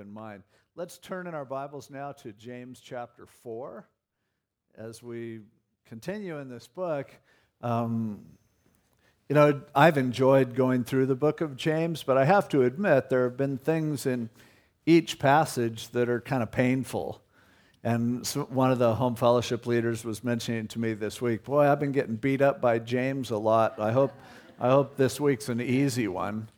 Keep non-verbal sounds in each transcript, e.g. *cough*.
in mind. Let's turn in our Bibles now to James chapter 4 as we continue in this book. Um, you know, I've enjoyed going through the book of James, but I have to admit there have been things in each passage that are kind of painful. And so one of the home fellowship leaders was mentioning to me this week, boy, I've been getting beat up by James a lot. I hope, I hope this week's an easy one.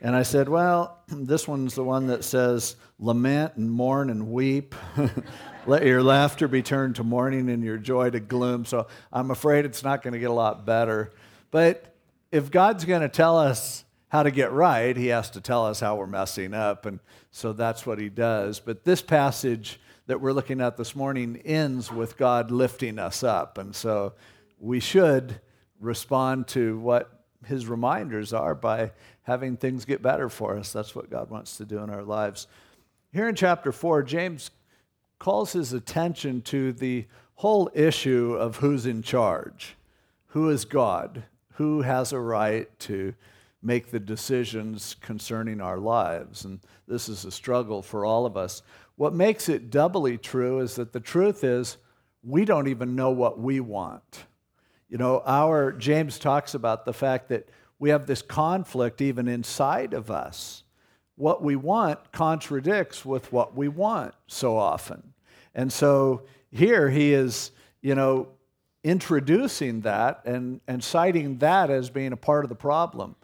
And I said, well, *clears throat* this one's the one that says, lament and mourn and weep. *laughs* Let your laughter be turned to mourning and your joy to gloom. So I'm afraid it's not going to get a lot better. But if God's going to tell us how to get right, he has to tell us how we're messing up. And so that's what he does. But this passage that we're looking at this morning ends with God lifting us up. And so we should respond to what his reminders are by having things get better for us. That's what God wants to do in our lives. Here in chapter 4, James calls his attention to the whole issue of who's in charge. Who is God? who has a right to make the decisions concerning our lives. And this is a struggle for all of us. What makes it doubly true is that the truth is we don't even know what we want. You know, our James talks about the fact that we have this conflict even inside of us. What we want contradicts with what we want so often. And so here he is, you know, introducing that and, and citing that as being a part of the problem.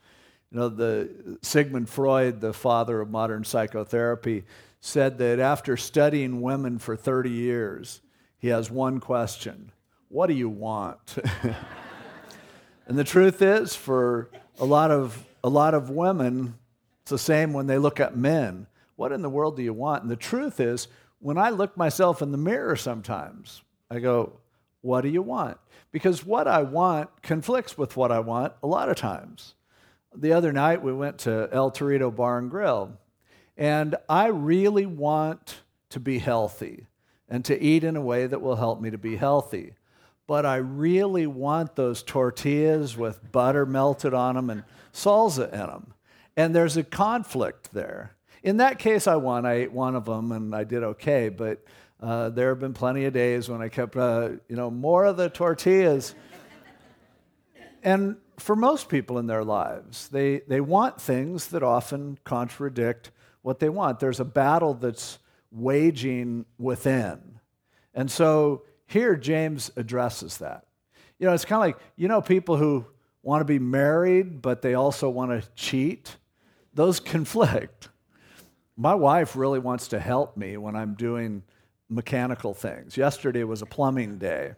You know, the Sigmund Freud, the father of modern psychotherapy, said that after studying women for 30 years, he has one question What do you want? *laughs* and the truth is, for a lot of, a lot of women, it's the same when they look at men. What in the world do you want? And the truth is, when I look myself in the mirror sometimes, I go, what do you want? Because what I want conflicts with what I want a lot of times. The other night we went to El Torito Bar and Grill, and I really want to be healthy and to eat in a way that will help me to be healthy. But I really want those tortillas with butter melted on them and salsa in them. And there's a conflict there. In that case, I won. I ate one of them and I did okay. But uh, there have been plenty of days when I kept, uh, you know, more of the tortillas. and for most people in their lives, they, they want things that often contradict what they want. There's a battle that's waging within. And so here, James addresses that. You know, it's kind of like, you know, people who want to be married, but they also want to cheat, those conflict. My wife really wants to help me when I'm doing mechanical things. Yesterday was a plumbing day.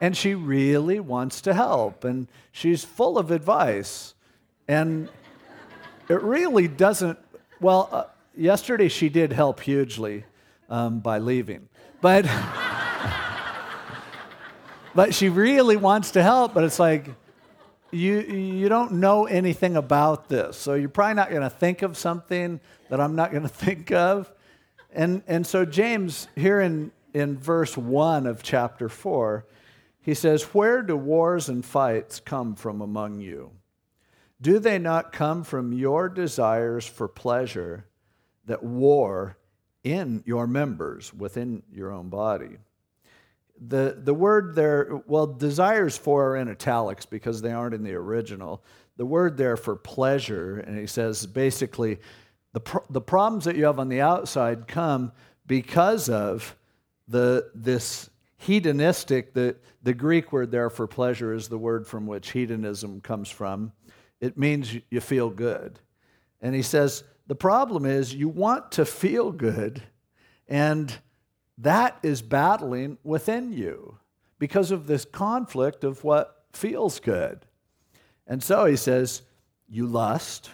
And she really wants to help, and she's full of advice. And it really doesn't, well, uh, yesterday she did help hugely um, by leaving. But, *laughs* but she really wants to help, but it's like, you, you don't know anything about this. So you're probably not going to think of something that I'm not going *laughs* to think of. And, and so, James, here in, in verse 1 of chapter 4, he says, Where do wars and fights come from among you? Do they not come from your desires for pleasure that war in your members within your own body? The, the word there, well, desires for are in italics because they aren't in the original. The word there for pleasure, and he says basically the, the problems that you have on the outside come because of the, this hedonistic, the, the Greek word there for pleasure is the word from which hedonism comes from. It means you feel good. And he says, the problem is you want to feel good, and that is battling within you because of this conflict of what feels good. And so he says, you lust,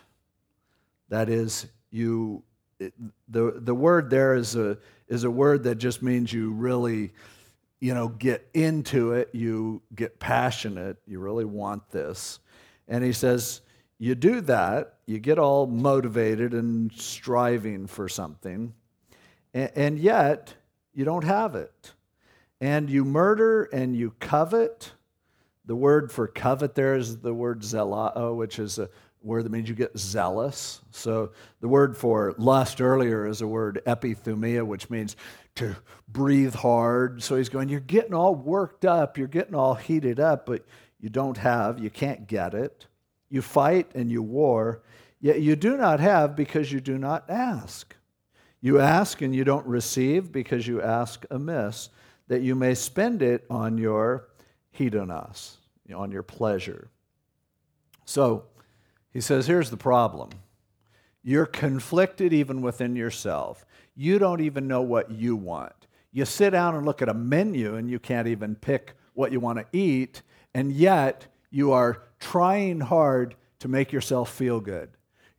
that is, you it, the the word there is a is a word that just means you really you know get into it you get passionate you really want this and he says you do that you get all motivated and striving for something and, and yet you don't have it and you murder and you covet the word for covet there is the word zelao which is a word that means you get zealous. So the word for lust earlier is a word epithumia, which means to breathe hard. So he's going, You're getting all worked up, you're getting all heated up, but you don't have, you can't get it. You fight and you war, yet you do not have because you do not ask. You ask and you don't receive because you ask amiss, that you may spend it on your hedonos, on your pleasure. So he says, here's the problem. You're conflicted even within yourself. You don't even know what you want. You sit down and look at a menu and you can't even pick what you want to eat, and yet you are trying hard to make yourself feel good.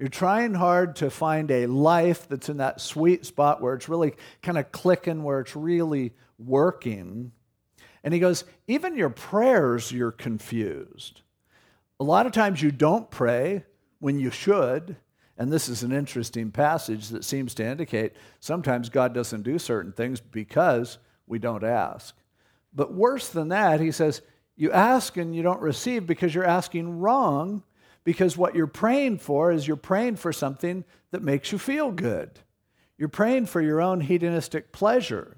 You're trying hard to find a life that's in that sweet spot where it's really kind of clicking, where it's really working. And he goes, even your prayers, you're confused. A lot of times you don't pray when you should. And this is an interesting passage that seems to indicate sometimes God doesn't do certain things because we don't ask. But worse than that, he says, you ask and you don't receive because you're asking wrong, because what you're praying for is you're praying for something that makes you feel good. You're praying for your own hedonistic pleasure.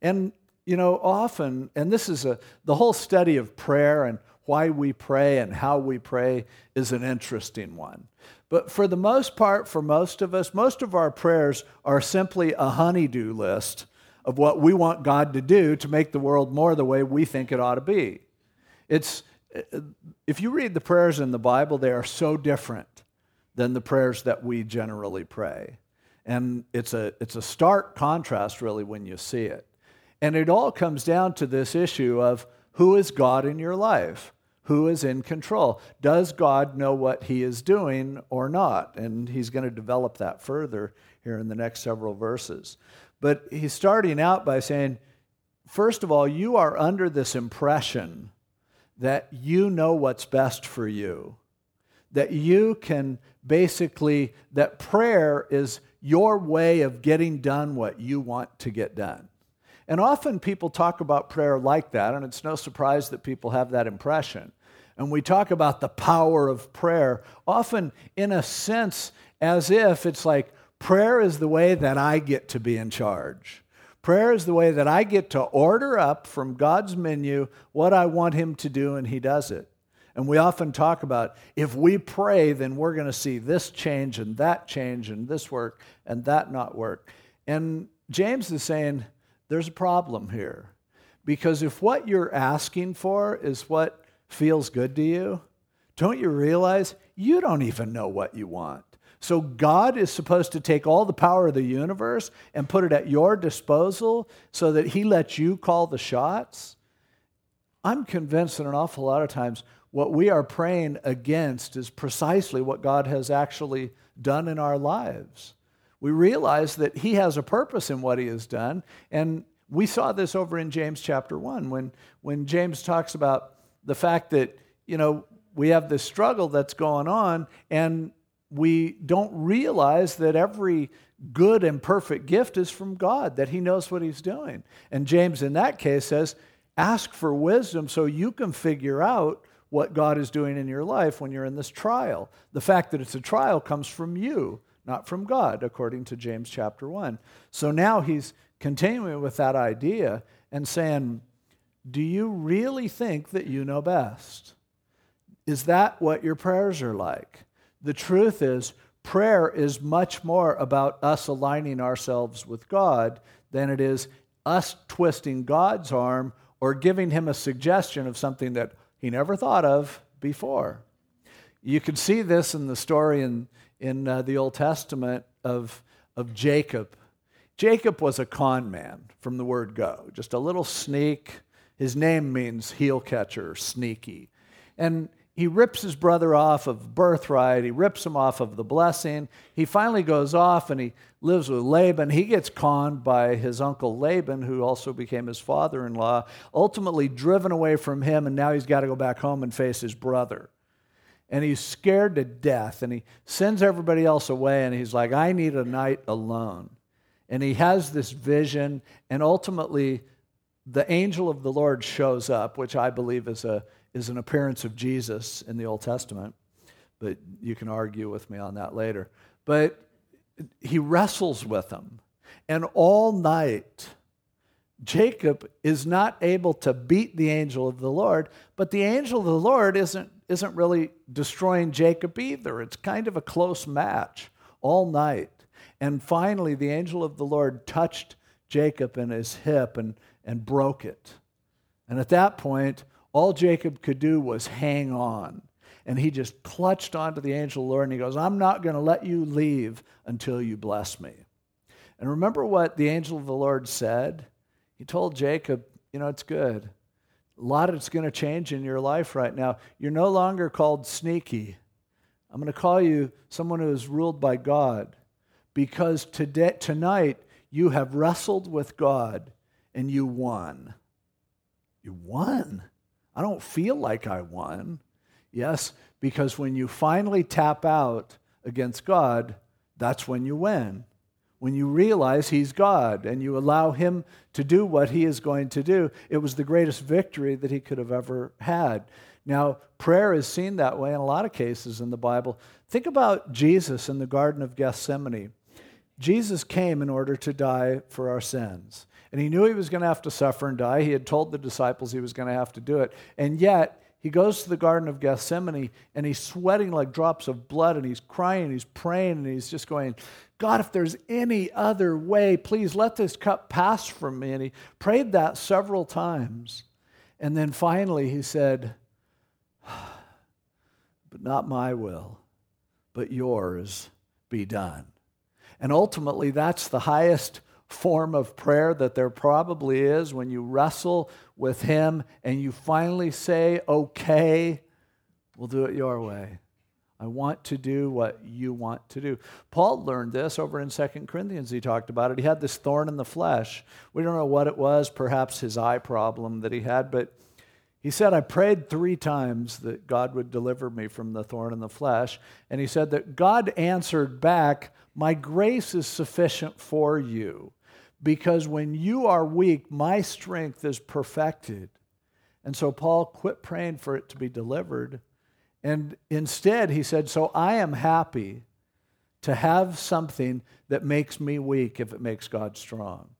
And, you know, often, and this is a, the whole study of prayer and why we pray and how we pray is an interesting one. But for the most part, for most of us, most of our prayers are simply a honeydew list of what we want God to do to make the world more the way we think it ought to be. It's, if you read the prayers in the Bible, they are so different than the prayers that we generally pray. And it's a, it's a stark contrast, really, when you see it. And it all comes down to this issue of who is God in your life? Who is in control? Does God know what he is doing or not? And he's going to develop that further here in the next several verses. But he's starting out by saying, first of all, you are under this impression that you know what's best for you, that you can basically, that prayer is your way of getting done what you want to get done. And often people talk about prayer like that, and it's no surprise that people have that impression. And we talk about the power of prayer, often in a sense as if it's like prayer is the way that I get to be in charge. Prayer is the way that I get to order up from God's menu what I want Him to do, and He does it. And we often talk about if we pray, then we're going to see this change and that change and this work and that not work. And James is saying, there's a problem here. Because if what you're asking for is what feels good to you, don't you realize you don't even know what you want? So God is supposed to take all the power of the universe and put it at your disposal so that He lets you call the shots? I'm convinced that an awful lot of times what we are praying against is precisely what God has actually done in our lives we realize that he has a purpose in what he has done. And we saw this over in James chapter 1 when, when James talks about the fact that, you know, we have this struggle that's going on and we don't realize that every good and perfect gift is from God, that he knows what he's doing. And James, in that case, says, ask for wisdom so you can figure out what God is doing in your life when you're in this trial. The fact that it's a trial comes from you not from God, according to James chapter 1. So now he's continuing with that idea and saying, Do you really think that you know best? Is that what your prayers are like? The truth is, prayer is much more about us aligning ourselves with God than it is us twisting God's arm or giving him a suggestion of something that he never thought of before. You can see this in the story in in uh, the Old Testament of, of Jacob. Jacob was a con man from the word go, just a little sneak. His name means heel catcher, sneaky. And he rips his brother off of birthright. He rips him off of the blessing. He finally goes off and he lives with Laban. He gets conned by his uncle Laban, who also became his father in law, ultimately driven away from him, and now he's got to go back home and face his brother and he's scared to death and he sends everybody else away and he's like, I need a night alone. And he has this vision, and ultimately, the angel of the Lord shows up, which I believe is, a, is an appearance of Jesus in the Old Testament. but you can argue with me on that later. But he wrestles with them. And all night, Jacob is not able to beat the angel of the Lord, but the angel of the Lord isn't, isn't really destroying Jacob either. It's kind of a close match all night. And finally, the angel of the Lord touched Jacob in his hip and, and broke it. And at that point, all Jacob could do was hang on. And he just clutched onto the angel of the Lord and he goes, I'm not going to let you leave until you bless me. And remember what the angel of the Lord said? He told Jacob, You know, it's good. A lot of it's going to change in your life right now. You're no longer called sneaky. I'm going to call you someone who is ruled by God because today, tonight you have wrestled with God and you won. You won. I don't feel like I won. Yes, because when you finally tap out against God, that's when you win when you realize He's God and you allow Him to do what He is going to do, it was the greatest victory that He could have ever had. Now, prayer is seen that way in a lot of cases in the Bible. Think about Jesus in the Garden of Gethsemane. Jesus came in order to die for our sins. And he knew he was going to have to suffer and die. He had told the disciples he was going to have to do it. And yet, he goes to the Garden of Gethsemane and he's sweating like drops of blood and he's crying and he's praying and he's just going, God, if there's any other way, please let this cup pass from me. And he prayed that several times. And then finally he said, *sighs* But not my will, but yours be done. And ultimately, that's the highest form of prayer that there probably is when you wrestle with Him and you finally say, Okay, we'll do it your way. I want to do what you want to do. Paul learned this over in 2 Corinthians. He talked about it. He had this thorn in the flesh. We don't know what it was, perhaps his eye problem that he had, but he said, I prayed three times that God would deliver me from the thorn in the flesh. And he said that God answered back, My grace is sufficient for you, because when you are weak, my strength is perfected. And so Paul quit praying for it to be delivered and instead, he said, So I am happy to have something that makes me weak if it makes God strong.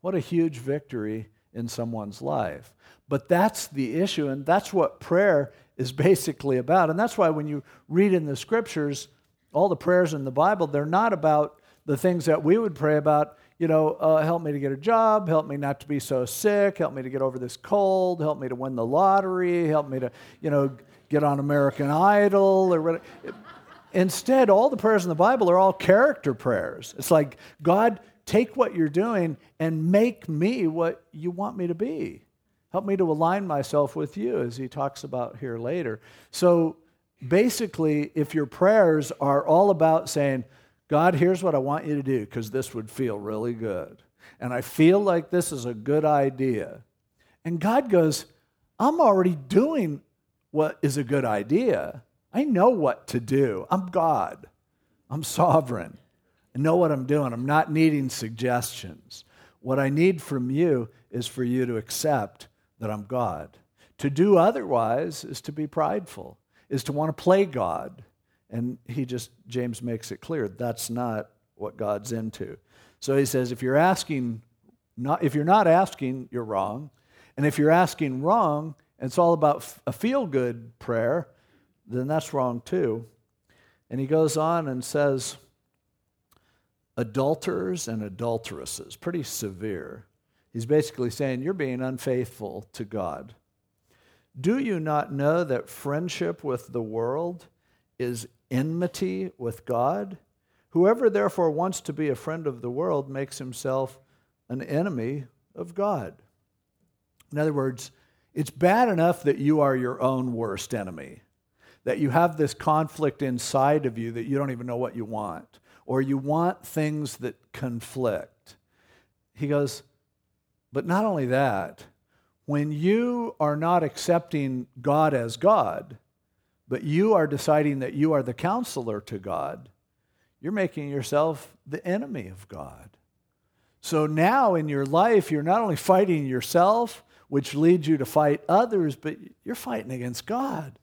What a huge victory in someone's life. But that's the issue, and that's what prayer is basically about. And that's why when you read in the scriptures, all the prayers in the Bible, they're not about the things that we would pray about. You know, uh, help me to get a job, help me not to be so sick, help me to get over this cold, help me to win the lottery, help me to, you know, get on American Idol or whatever. Instead, all the prayers in the Bible are all character prayers. It's like, God, take what you're doing and make me what you want me to be. Help me to align myself with you, as he talks about here later. So basically, if your prayers are all about saying, God, here's what I want you to do, because this would feel really good. And I feel like this is a good idea. And God goes, I'm already doing what is a good idea. I know what to do. I'm God. I'm sovereign. I know what I'm doing. I'm not needing suggestions. What I need from you is for you to accept that I'm God. To do otherwise is to be prideful, is to want to play God. And he just, James makes it clear that's not what God's into. So he says, if you're asking, not, if you're not asking, you're wrong. And if you're asking wrong, and it's all about a feel good prayer, then that's wrong too. And he goes on and says, adulterers and adulteresses, pretty severe. He's basically saying, You're being unfaithful to God. Do you not know that friendship with the world is enmity with God? Whoever therefore wants to be a friend of the world makes himself an enemy of God. In other words, it's bad enough that you are your own worst enemy, that you have this conflict inside of you that you don't even know what you want, or you want things that conflict. He goes, but not only that, when you are not accepting God as God, but you are deciding that you are the counselor to God, you're making yourself the enemy of God. So now in your life, you're not only fighting yourself, which leads you to fight others, but you're fighting against God.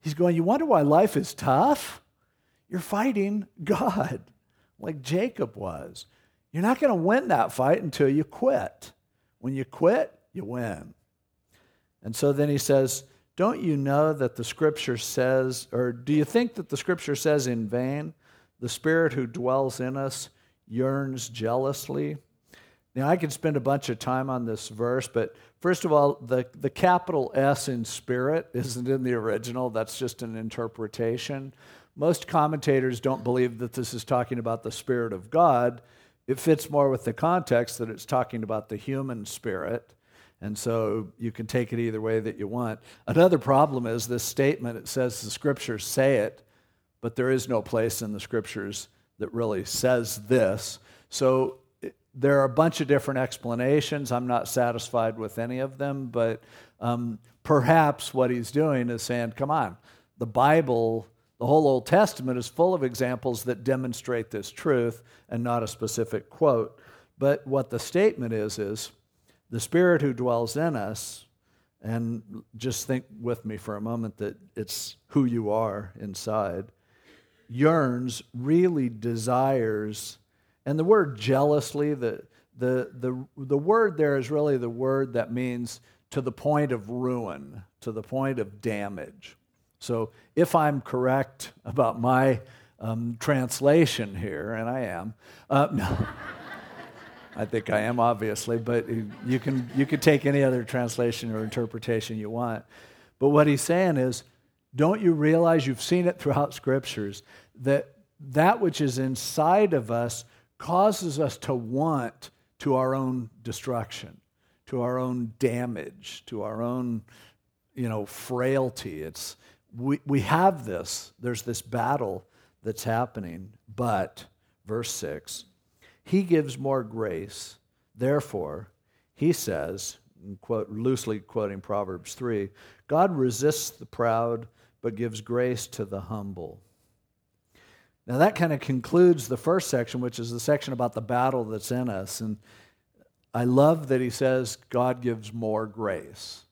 He's going, You wonder why life is tough? You're fighting God, like Jacob was. You're not going to win that fight until you quit. When you quit, you win. And so then he says, Don't you know that the scripture says, or do you think that the scripture says in vain, the spirit who dwells in us yearns jealously? Now, I could spend a bunch of time on this verse, but first of all, the, the capital S in spirit isn't in the original. That's just an interpretation. Most commentators don't believe that this is talking about the Spirit of God. It fits more with the context that it's talking about the human spirit. And so you can take it either way that you want. Another problem is this statement it says the scriptures say it, but there is no place in the scriptures that really says this. So there are a bunch of different explanations. I'm not satisfied with any of them, but um, perhaps what he's doing is saying, come on, the Bible the whole Old Testament is full of examples that demonstrate this truth and not a specific quote. But what the statement is, is the Spirit who dwells in us, and just think with me for a moment that it's who you are inside, yearns, really desires, and the word jealously, the, the, the, the word there is really the word that means to the point of ruin, to the point of damage. So if I'm correct about my um, translation here, and I am, uh, no, *laughs* I think I am obviously, but you can you can take any other translation or interpretation you want. But what he's saying is, don't you realize you've seen it throughout scriptures that that which is inside of us causes us to want to our own destruction, to our own damage, to our own you know frailty. It's we, we have this. There's this battle that's happening. But, verse 6, he gives more grace. Therefore, he says, quote, loosely quoting Proverbs 3, God resists the proud, but gives grace to the humble. Now, that kind of concludes the first section, which is the section about the battle that's in us. And I love that he says God gives more grace.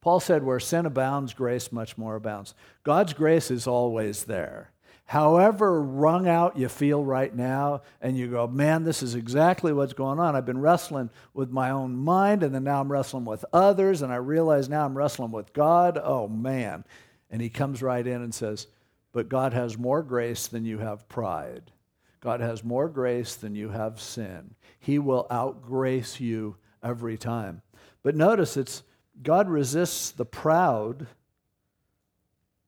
Paul said, Where sin abounds, grace much more abounds. God's grace is always there. However wrung out you feel right now, and you go, Man, this is exactly what's going on. I've been wrestling with my own mind, and then now I'm wrestling with others, and I realize now I'm wrestling with God. Oh, man. And he comes right in and says, But God has more grace than you have pride. God has more grace than you have sin. He will outgrace you every time. But notice it's God resists the proud,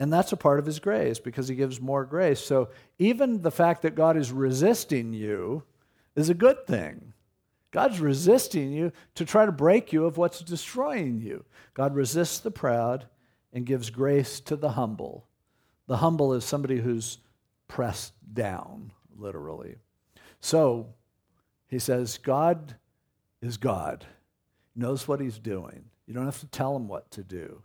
and that's a part of his grace because he gives more grace. So even the fact that God is resisting you is a good thing. God's resisting you to try to break you of what's destroying you. God resists the proud and gives grace to the humble. The humble is somebody who's pressed down, literally. So he says, God is God, knows what he's doing. You don't have to tell him what to do.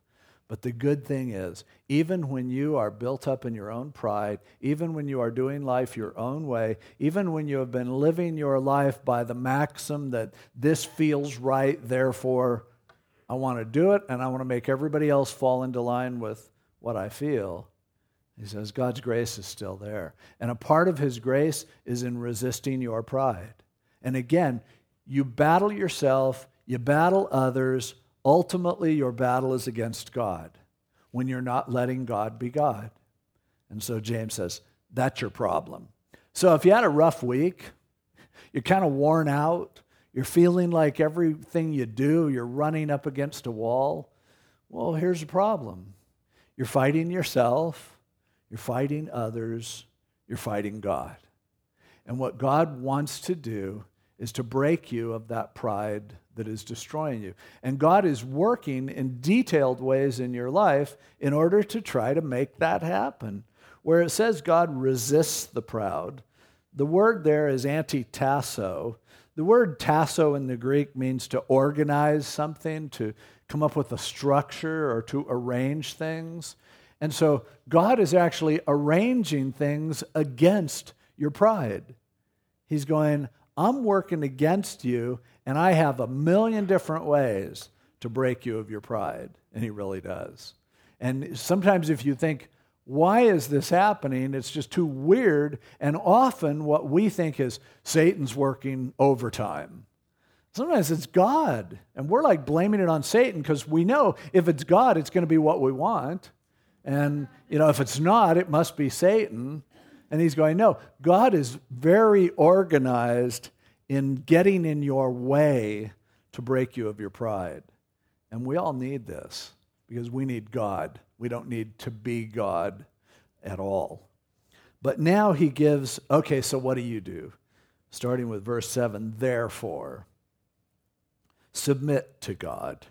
But the good thing is, even when you are built up in your own pride, even when you are doing life your own way, even when you have been living your life by the maxim that this feels right, therefore I want to do it and I want to make everybody else fall into line with what I feel, he says God's grace is still there. And a part of his grace is in resisting your pride. And again, you battle yourself, you battle others Ultimately, your battle is against God when you're not letting God be God. And so James says, that's your problem. So if you had a rough week, you're kind of worn out, you're feeling like everything you do, you're running up against a wall, well, here's the problem you're fighting yourself, you're fighting others, you're fighting God. And what God wants to do is to break you of that pride that is destroying you. And God is working in detailed ways in your life in order to try to make that happen. Where it says God resists the proud, the word there is antitasso. The word tasso in the Greek means to organize something, to come up with a structure, or to arrange things. And so God is actually arranging things against your pride. He's going, I'm working against you, and I have a million different ways to break you of your pride. And he really does. And sometimes if you think, why is this happening? It's just too weird. And often what we think is Satan's working overtime. Sometimes it's God. And we're like blaming it on Satan because we know if it's God, it's going to be what we want. And, you know, if it's not, it must be Satan. And he's going, no, God is very organized in getting in your way to break you of your pride. And we all need this because we need God. We don't need to be God at all. But now he gives, okay, so what do you do? Starting with verse 7 Therefore, submit to God.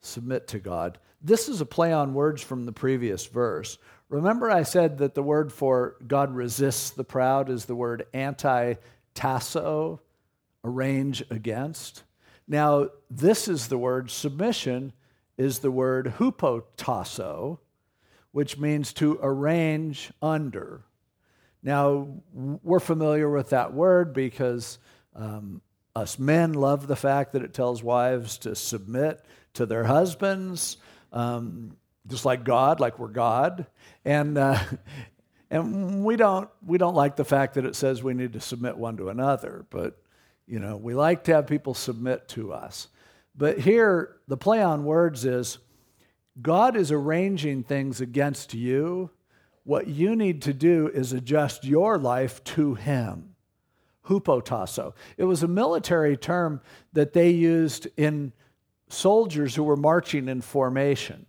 Submit to God. This is a play on words from the previous verse. Remember, I said that the word for God resists the proud is the word anti tasso, arrange against. Now, this is the word submission is the word hupotasso, which means to arrange under. Now, we're familiar with that word because um, us men love the fact that it tells wives to submit to their husbands, um, just like God, like we're God. And, uh, and we, don't, we don't like the fact that it says we need to submit one to another, but you know, we like to have people submit to us. But here, the play on words is God is arranging things against you. What you need to do is adjust your life to Him. Hupotasso. It was a military term that they used in soldiers who were marching in formation.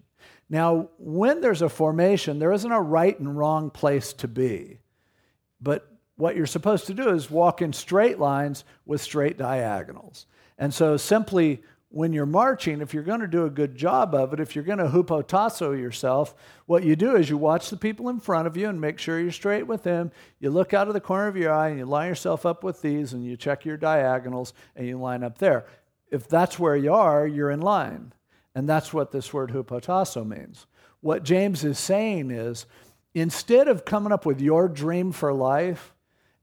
Now, when there's a formation, there isn't a right and wrong place to be. But what you're supposed to do is walk in straight lines with straight diagonals. And so simply when you're marching, if you're going to do a good job of it, if you're going to hupotasso yourself, what you do is you watch the people in front of you and make sure you're straight with them. You look out of the corner of your eye and you line yourself up with these and you check your diagonals and you line up there. If that's where you are, you're in line. And that's what this word hupotasso means. What James is saying is instead of coming up with your dream for life,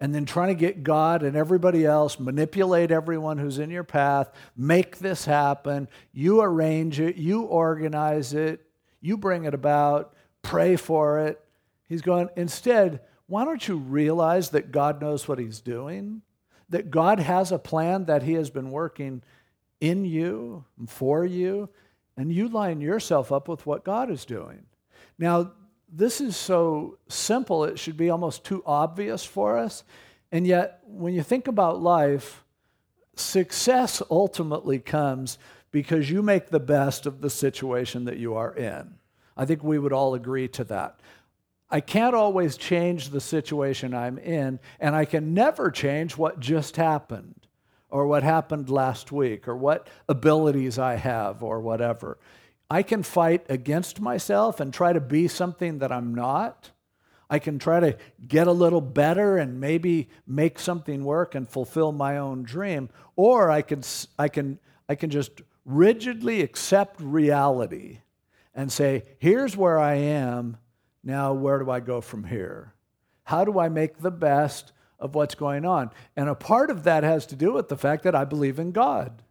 and then trying to get God and everybody else, manipulate everyone who's in your path, make this happen. You arrange it, you organize it, you bring it about, pray for it. He's going, instead, why don't you realize that God knows what He's doing? That God has a plan that He has been working in you, for you, and you line yourself up with what God is doing. Now, this is so simple, it should be almost too obvious for us. And yet, when you think about life, success ultimately comes because you make the best of the situation that you are in. I think we would all agree to that. I can't always change the situation I'm in, and I can never change what just happened, or what happened last week, or what abilities I have, or whatever. I can fight against myself and try to be something that I'm not. I can try to get a little better and maybe make something work and fulfill my own dream. Or I can, I can, I can just rigidly accept reality and say, here's where I am. Now, where do I go from here? How do I make the best of what's going on? And a part of that has to do with the fact that I believe in God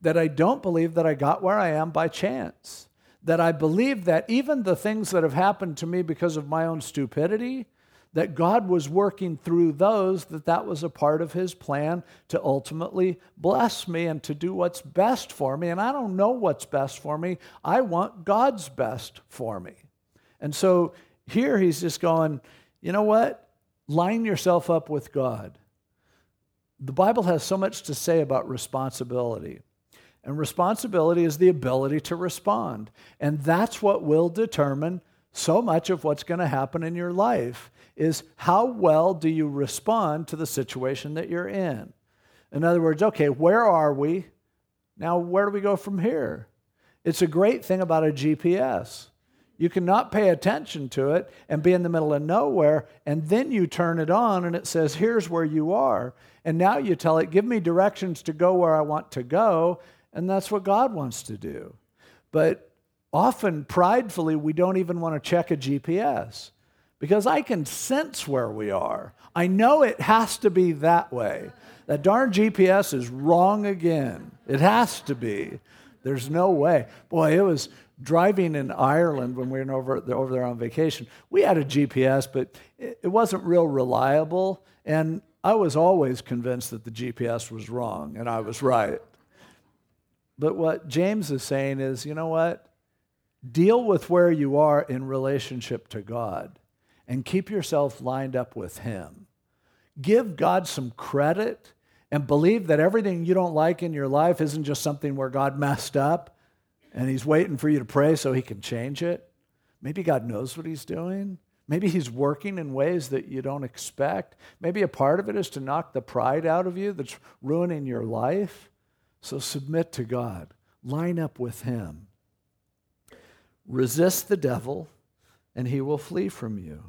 that I don't believe that I got where I am by chance. That I believe that even the things that have happened to me because of my own stupidity, that God was working through those, that that was a part of his plan to ultimately bless me and to do what's best for me. And I don't know what's best for me. I want God's best for me. And so here he's just going, you know what? Line yourself up with God. The Bible has so much to say about responsibility. And responsibility is the ability to respond. And that's what will determine so much of what's going to happen in your life is how well do you respond to the situation that you're in? In other words, okay, where are we? Now, where do we go from here? It's a great thing about a GPS. You cannot pay attention to it and be in the middle of nowhere, and then you turn it on and it says, Here's where you are. And now you tell it, Give me directions to go where I want to go. And that's what God wants to do. But often, pridefully, we don't even want to check a GPS because I can sense where we are. I know it has to be that way. That darn GPS is wrong again. It has to be. There's no way. Boy, it was driving in Ireland when we were over, over there on vacation, we had a GPS, but it wasn't real reliable. And I was always convinced that the GPS was wrong, and I was right. But what James is saying is, you know what? Deal with where you are in relationship to God and keep yourself lined up with Him. Give God some credit and believe that everything you don't like in your life isn't just something where God messed up and He's waiting for you to pray so He can change it. Maybe God knows what He's doing. Maybe He's working in ways that you don't expect. Maybe a part of it is to knock the pride out of you that's ruining your life. So submit to God, line up with Him. Resist the devil, and he will flee from you.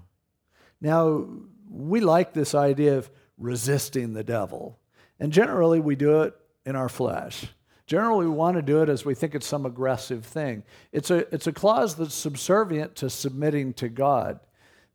Now, we like this idea of resisting the devil. And generally, we do it in our flesh. Generally, we want to do it as we think it's some aggressive thing. It's a, it's a clause that's subservient to submitting to God.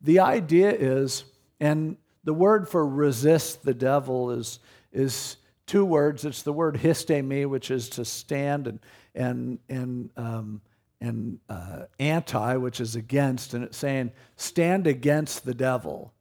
The idea is, and the word for resist the devil is, is two words. It's the word histemi, which is to stand, and, and, and, um, and uh, anti, which is against, and it's saying stand against the devil.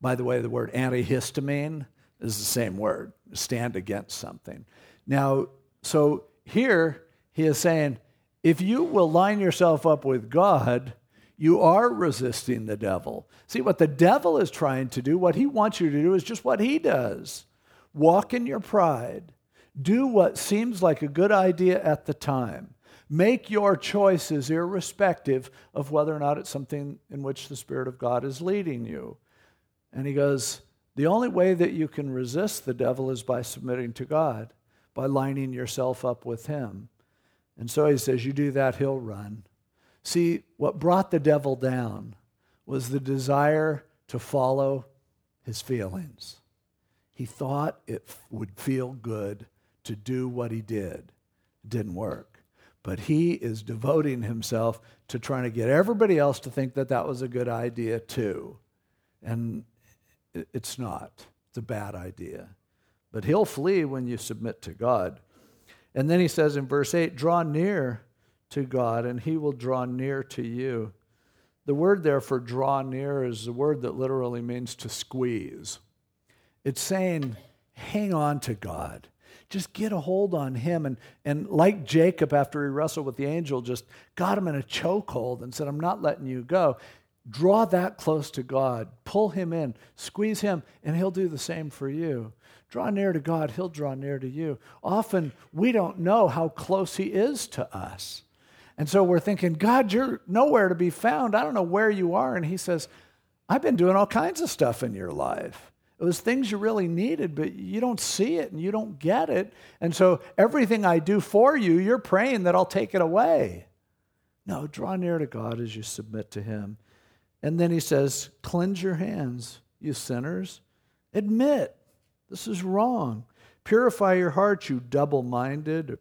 By the way, the word antihistamine is the same word, stand against something. Now, so here he is saying, if you will line yourself up with God, you are resisting the devil. See, what the devil is trying to do, what he wants you to do, is just what he does walk in your pride, do what seems like a good idea at the time. Make your choices irrespective of whether or not it's something in which the Spirit of God is leading you. And he goes, the only way that you can resist the devil is by submitting to God, by lining yourself up with Him. And so he says, You do that, he'll run. See, what brought the devil down was the desire to follow his feelings. He thought it would feel good to do what he did. It didn't work. But he is devoting himself to trying to get everybody else to think that that was a good idea too. And it's not. It's a bad idea. But he'll flee when you submit to God. And then he says in verse 8, draw near to God, and he will draw near to you. The word there for draw near is a word that literally means to squeeze. It's saying, hang on to God. Just get a hold on him. And, and like Jacob, after he wrestled with the angel, just got him in a chokehold and said, I'm not letting you go. Draw that close to God. Pull him in. Squeeze him, and he'll do the same for you. Draw near to God, he'll draw near to you. Often we don't know how close he is to us. And so we're thinking, God, you're nowhere to be found. I don't know where you are. And he says, I've been doing all kinds of stuff in your life. It was things you really needed, but you don't see it and you don't get it. And so everything I do for you, you're praying that I'll take it away. No, draw near to God as you submit to him. And then he says, Cleanse your hands, you sinners. Admit this is wrong. Purify your heart, you double minded.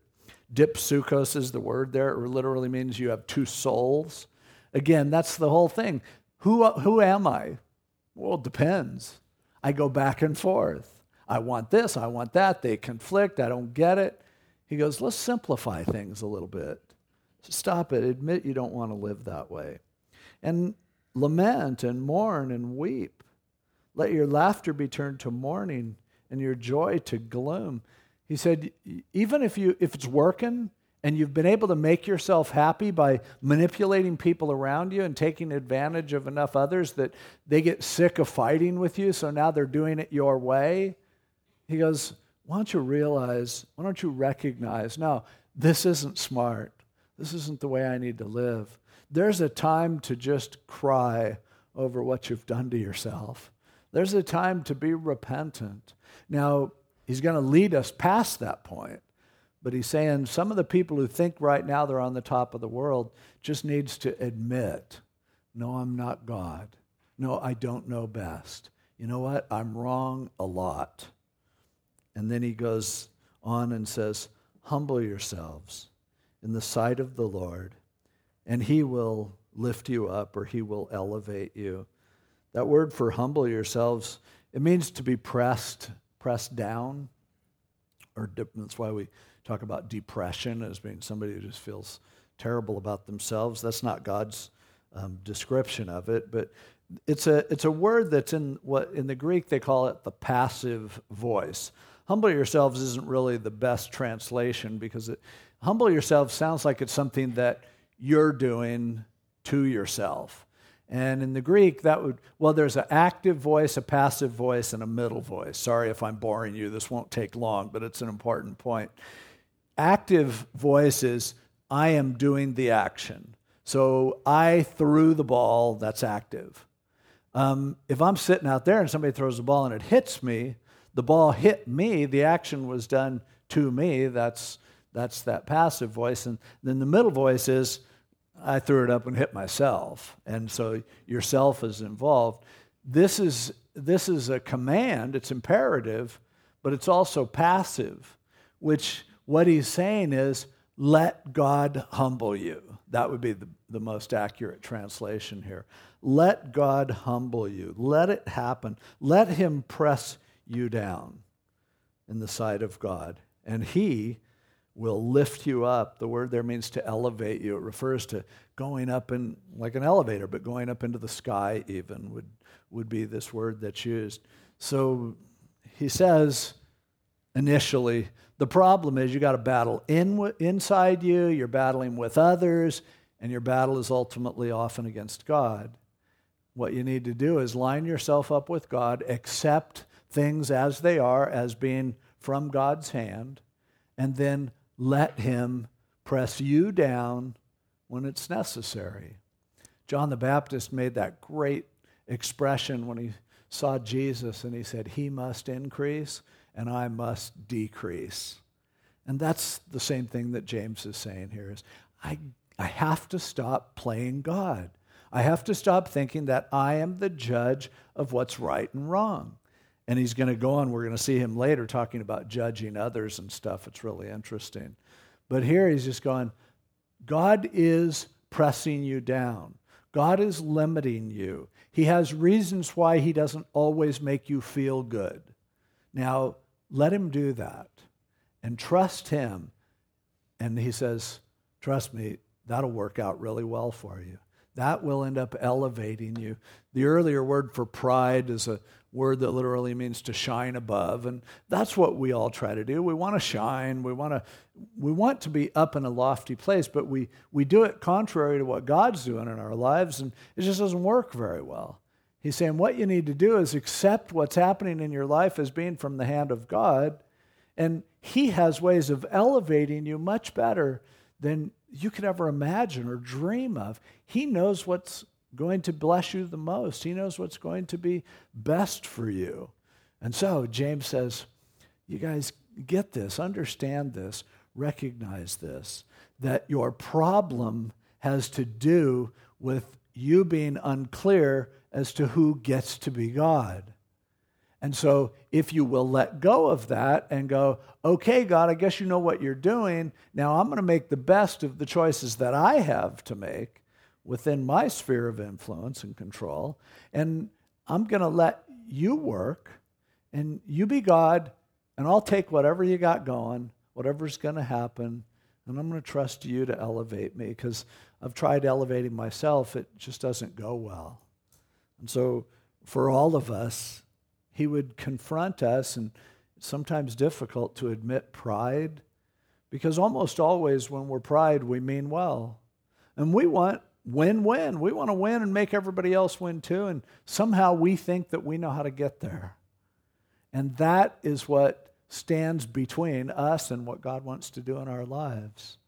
Dipsukos is the word there. It literally means you have two souls. Again, that's the whole thing. Who, who am I? Well, it depends. I go back and forth. I want this, I want that. They conflict. I don't get it. He goes, let's simplify things a little bit. Stop it. Admit you don't want to live that way. And lament and mourn and weep. Let your laughter be turned to mourning and your joy to gloom. He said, even if, you, if it's working and you've been able to make yourself happy by manipulating people around you and taking advantage of enough others that they get sick of fighting with you, so now they're doing it your way. He goes, Why don't you realize, why don't you recognize, no, this isn't smart. This isn't the way I need to live. There's a time to just cry over what you've done to yourself. There's a time to be repentant. Now, he's going to lead us past that point, but he's saying some of the people who think right now they're on the top of the world just needs to admit, no, I'm not God. No, I don't know best. You know what? I'm wrong a lot. And then he goes on and says, Humble yourselves in the sight of the Lord, and he will lift you up or he will elevate you. That word for humble yourselves, it means to be pressed, pressed down. Or that's why we talk about depression as being somebody who just feels terrible about themselves. That's not God's um, description of it, but it's a, it's a word that's in what in the Greek they call it the passive voice. Humble yourselves isn't really the best translation because it, humble yourself sounds like it's something that you're doing to yourself. And in the Greek, that would, well, there's an active voice, a passive voice, and a middle voice. Sorry if I'm boring you. This won't take long, but it's an important point. Active voice is, I am doing the action. So I threw the ball, that's active. Um, if I'm sitting out there and somebody throws the ball and it hits me, the ball hit me, the action was done to me, that's, that's that passive voice. And then the middle voice is, I threw it up and hit myself. And so yourself is involved. This is, this is a command, it's imperative, but it's also passive, which what he's saying is, let God humble you. That would be the, the most accurate translation here. Let God humble you. Let it happen. Let Him press you down in the sight of God. And He will lift you up. The word there means to elevate you. It refers to going up in like an elevator, but going up into the sky even would, would be this word that's used. So he says initially, the problem is you got to battle in, inside you, you're battling with others, and your battle is ultimately often against God. What you need to do is line yourself up with God, accept things as they are, as being from God's hand, and then let him press you down when it's necessary. John the Baptist made that great expression when he saw Jesus and he said, He must increase and I must decrease. And that's the same thing that James is saying here is I, I have to stop playing God. I have to stop thinking that I am the judge of what's right and wrong. And he's going to go on. We're going to see him later talking about judging others and stuff. It's really interesting. But here he's just going, God is pressing you down. God is limiting you. He has reasons why he doesn't always make you feel good. Now, let him do that and trust him. And he says, Trust me, that'll work out really well for you. That will end up elevating you. The earlier word for pride is a word that literally means to shine above. And that's what we all try to do. We want to shine. We want to, we want to be up in a lofty place, but we, we do it contrary to what God's doing in our lives, and it just doesn't work very well. He's saying what you need to do is accept what's happening in your life as being from the hand of God, and He has ways of elevating you much better than you could ever imagine or dream of. He knows what's going to bless you the most. He knows what's going to be best for you. And so James says, You guys get this, understand this, recognize this, that your problem has to do with you being unclear as to who gets to be God. And so, if you will let go of that and go, okay, God, I guess you know what you're doing. Now I'm going to make the best of the choices that I have to make within my sphere of influence and control. And I'm going to let you work and you be God, and I'll take whatever you got going, whatever's going to happen, and I'm going to trust you to elevate me because I've tried elevating myself. It just doesn't go well. And so, for all of us, he would confront us, and sometimes difficult to admit pride because almost always when we're pride, we mean well. And we want win win. We want to win and make everybody else win too. And somehow we think that we know how to get there. And that is what stands between us and what God wants to do in our lives.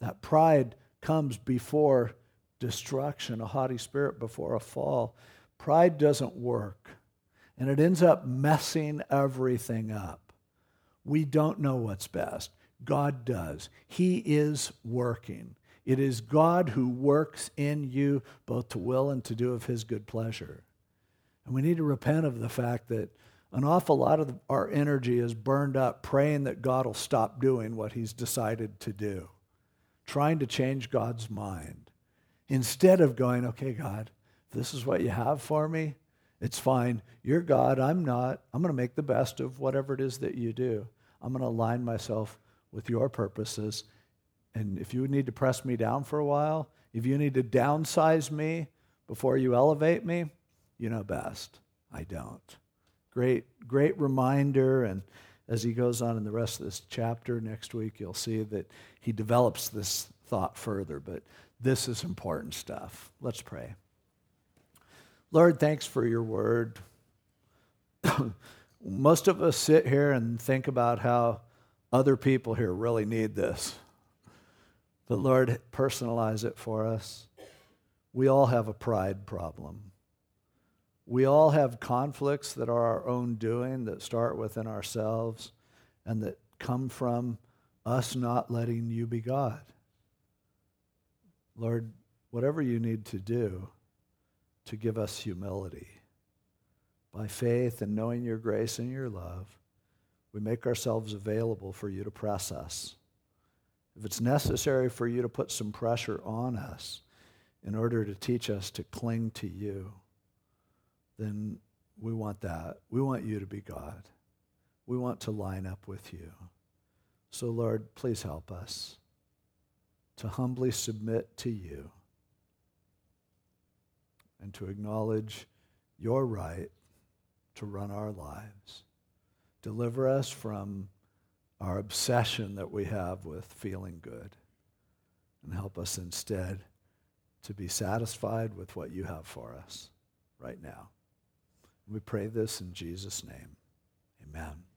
That pride comes before destruction, a haughty spirit before a fall. Pride doesn't work, and it ends up messing everything up. We don't know what's best. God does. He is working. It is God who works in you both to will and to do of his good pleasure. And we need to repent of the fact that an awful lot of our energy is burned up praying that God will stop doing what he's decided to do, trying to change God's mind. Instead of going, okay, God, this is what you have for me, it's fine. You're God, I'm not. I'm going to make the best of whatever it is that you do. I'm going to align myself with your purposes And if you need to press me down for a while, if you need to downsize me before you elevate me, you know best. I don't. Great, great reminder. And as he goes on in the rest of this chapter next week, you'll see that he develops this thought further. But this is important stuff. Let's pray. Lord, thanks for your word. *coughs* Most of us sit here and think about how other people here really need this. But Lord, personalize it for us. We all have a pride problem. We all have conflicts that are our own doing, that start within ourselves, and that come from us not letting you be God. Lord, whatever you need to do to give us humility, by faith and knowing your grace and your love, we make ourselves available for you to press us. If it's necessary for you to put some pressure on us in order to teach us to cling to you, then we want that. We want you to be God. We want to line up with you. So, Lord, please help us to humbly submit to you and to acknowledge your right to run our lives. Deliver us from our obsession that we have with feeling good and help us instead to be satisfied with what you have for us right now. We pray this in Jesus' name. Amen.